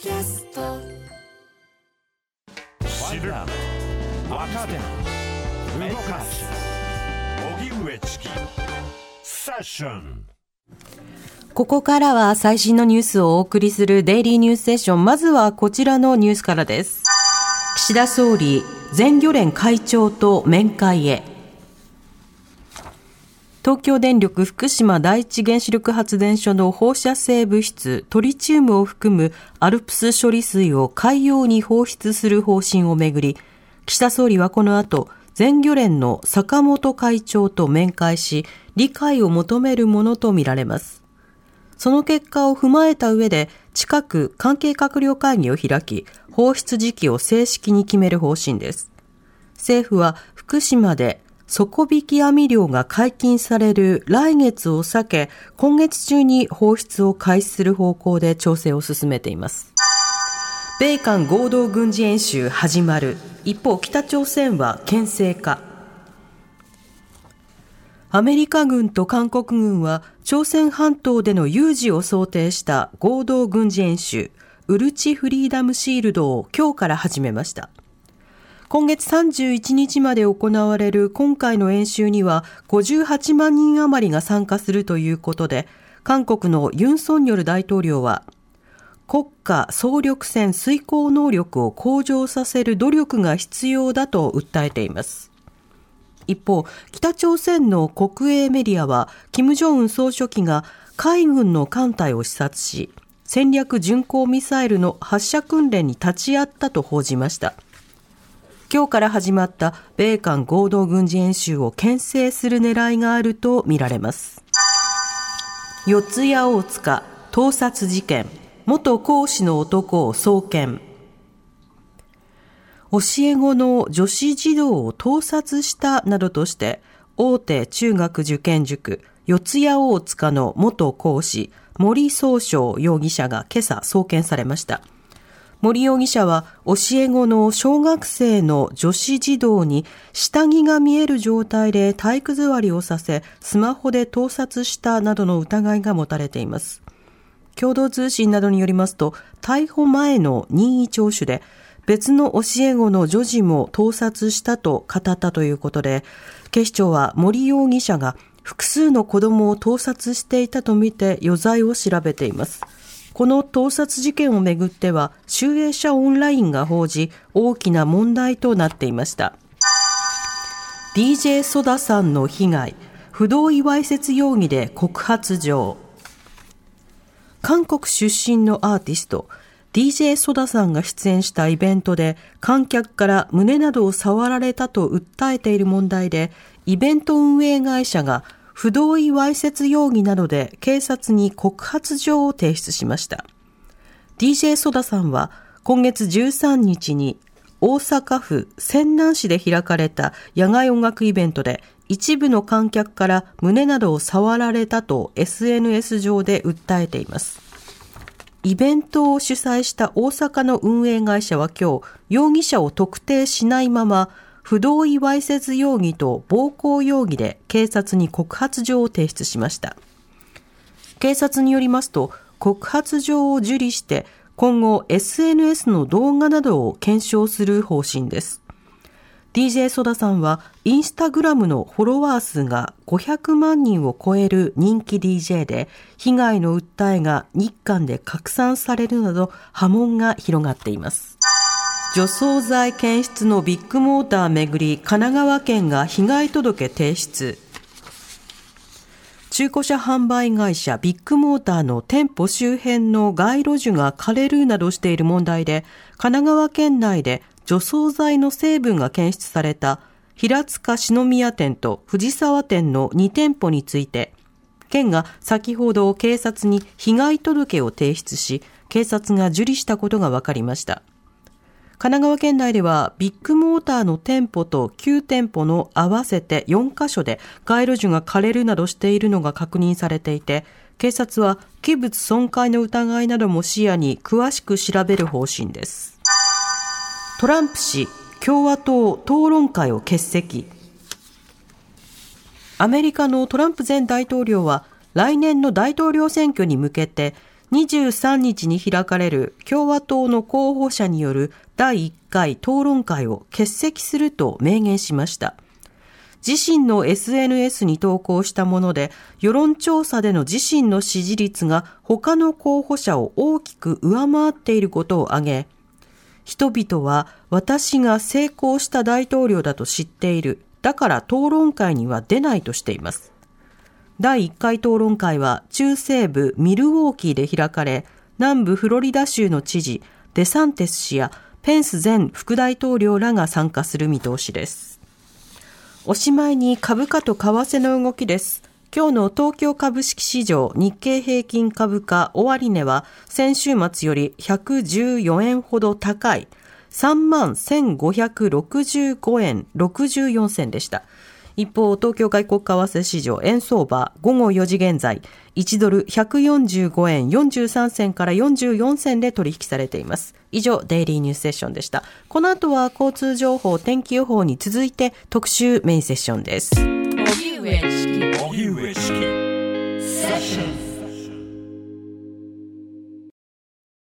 キャスト知る若手動かす荻上チキセッションここからは最新のニュースをお送りするデイリーニュースセッション。まずはこちらのニュースからです。岸田総理、全漁連会長と面会へ。東京電力福島第一原子力発電所の放射性物質トリチウムを含むアルプス処理水を海洋に放出する方針をめぐり、岸田総理はこの後、全漁連の坂本会長と面会し、理解を求めるものとみられます。その結果を踏まえた上で、近く関係閣僚会議を開き、放出時期を正式に決める方針です。政府は福島で底引き網漁が解禁される来月を避け、今月中に放出を開始する方向で調整を進めています。米韓合同軍事演習始まる。一方、北朝鮮は牽制か。アメリカ軍と韓国軍は朝鮮半島での有事を想定した合同軍事演習、ウルチフリーダムシールドを今日から始めました。今月31日まで行われる今回の演習には58万人余りが参加するということで、韓国のユン・ソンニョル大統領は、国家総力戦遂行能力を向上させる努力が必要だと訴えています。一方、北朝鮮の国営メディアは、金正恩総書記が海軍の艦隊を視察し、戦略巡航ミサイルの発射訓練に立ち会ったと報じました。今日から始まった米韓合同軍事演習を牽制する狙いがあるとみられます。四谷大塚盗撮事件、元講師の男を送検。教え子の女子児童を盗撮したなどとして、大手中学受験塾、四谷大塚の元講師、森総章容疑者が今朝送検されました。森容疑者は教え子の小学生の女子児童に下着が見える状態で体育座りをさせ、スマホで盗撮したなどの疑いが持たれています。共同通信などによりますと、逮捕前の任意聴取で、別の教え子の女児も盗撮したと語ったということで、警視庁は森容疑者が複数の子供を盗撮していたとみて余罪を調べています。この盗撮事件をめぐっては、集英社オンラインが報じ、大きな問題となっていました。DJ ソダさんの被害、不同意わいせつ容疑で告発状。韓国出身のアーティスト、DJ ソダさんが出演したイベントで観客から胸などを触られたと訴えている問題で、イベント運営会社が不同意わいせつ容疑などで警察に告発状を提出しました。DJ ソダさんは今月13日に大阪府泉南市で開かれた野外音楽イベントで一部の観客から胸などを触られたと SNS 上で訴えています。イベントを主催した大阪の運営会社は今日、容疑者を特定しないまま、不同意わいせつ容疑と暴行容疑で警察に告発状を提出しました。警察によりますと、告発状を受理して、今後 SNS の動画などを検証する方針です。DJ ソダさんは、インスタグラムのフォロワー数が500万人を超える人気 DJ で、被害の訴えが日韓で拡散されるなど波紋が広がっています。除草剤検出のビッグモーターめぐり、神奈川県が被害届提出。中古車販売会社ビッグモーターの店舗周辺の街路樹が枯れるなどしている問題で、神奈川県内で除草剤の成分が検出された平塚篠宮店と藤沢店の2店舗について、県が先ほど警察に被害届を提出し、警察が受理したことが分かりました。神奈川県内ではビッグモーターの店舗と9店舗の合わせて4カ所で街路樹が枯れるなどしているのが確認されていて、警察は器物損壊の疑いなども視野に詳しく調べる方針です。トランプ氏、共和党討論会を欠席。アメリカのトランプ前大統領は来年の大統領選挙に向けて23日に開かれる共和党の候補者による第1回討論会を欠席すると明言しました。自身の SNS に投稿したもので、世論調査での自身の支持率が他の候補者を大きく上回っていることを挙げ、人々は私が成功した大統領だと知っている。だから討論会には出ないとしています。第1回討論会は中西部ミルウォーキーで開かれ、南部フロリダ州の知事デサンテス氏やペンス前副大統領らが参加する見通しです。おしまいに株価と為替の動きです。今日の東京株式市場日経平均株価終値は先週末より114円ほど高い3万1565円64銭でした。一方、東京外国為替市場円相場午後4時現在、1ドル145円43銭から44銭で取引されています。以上、デイリーニュースセッションでした。この後は交通情報、天気予報に続いて特集メインセッションです。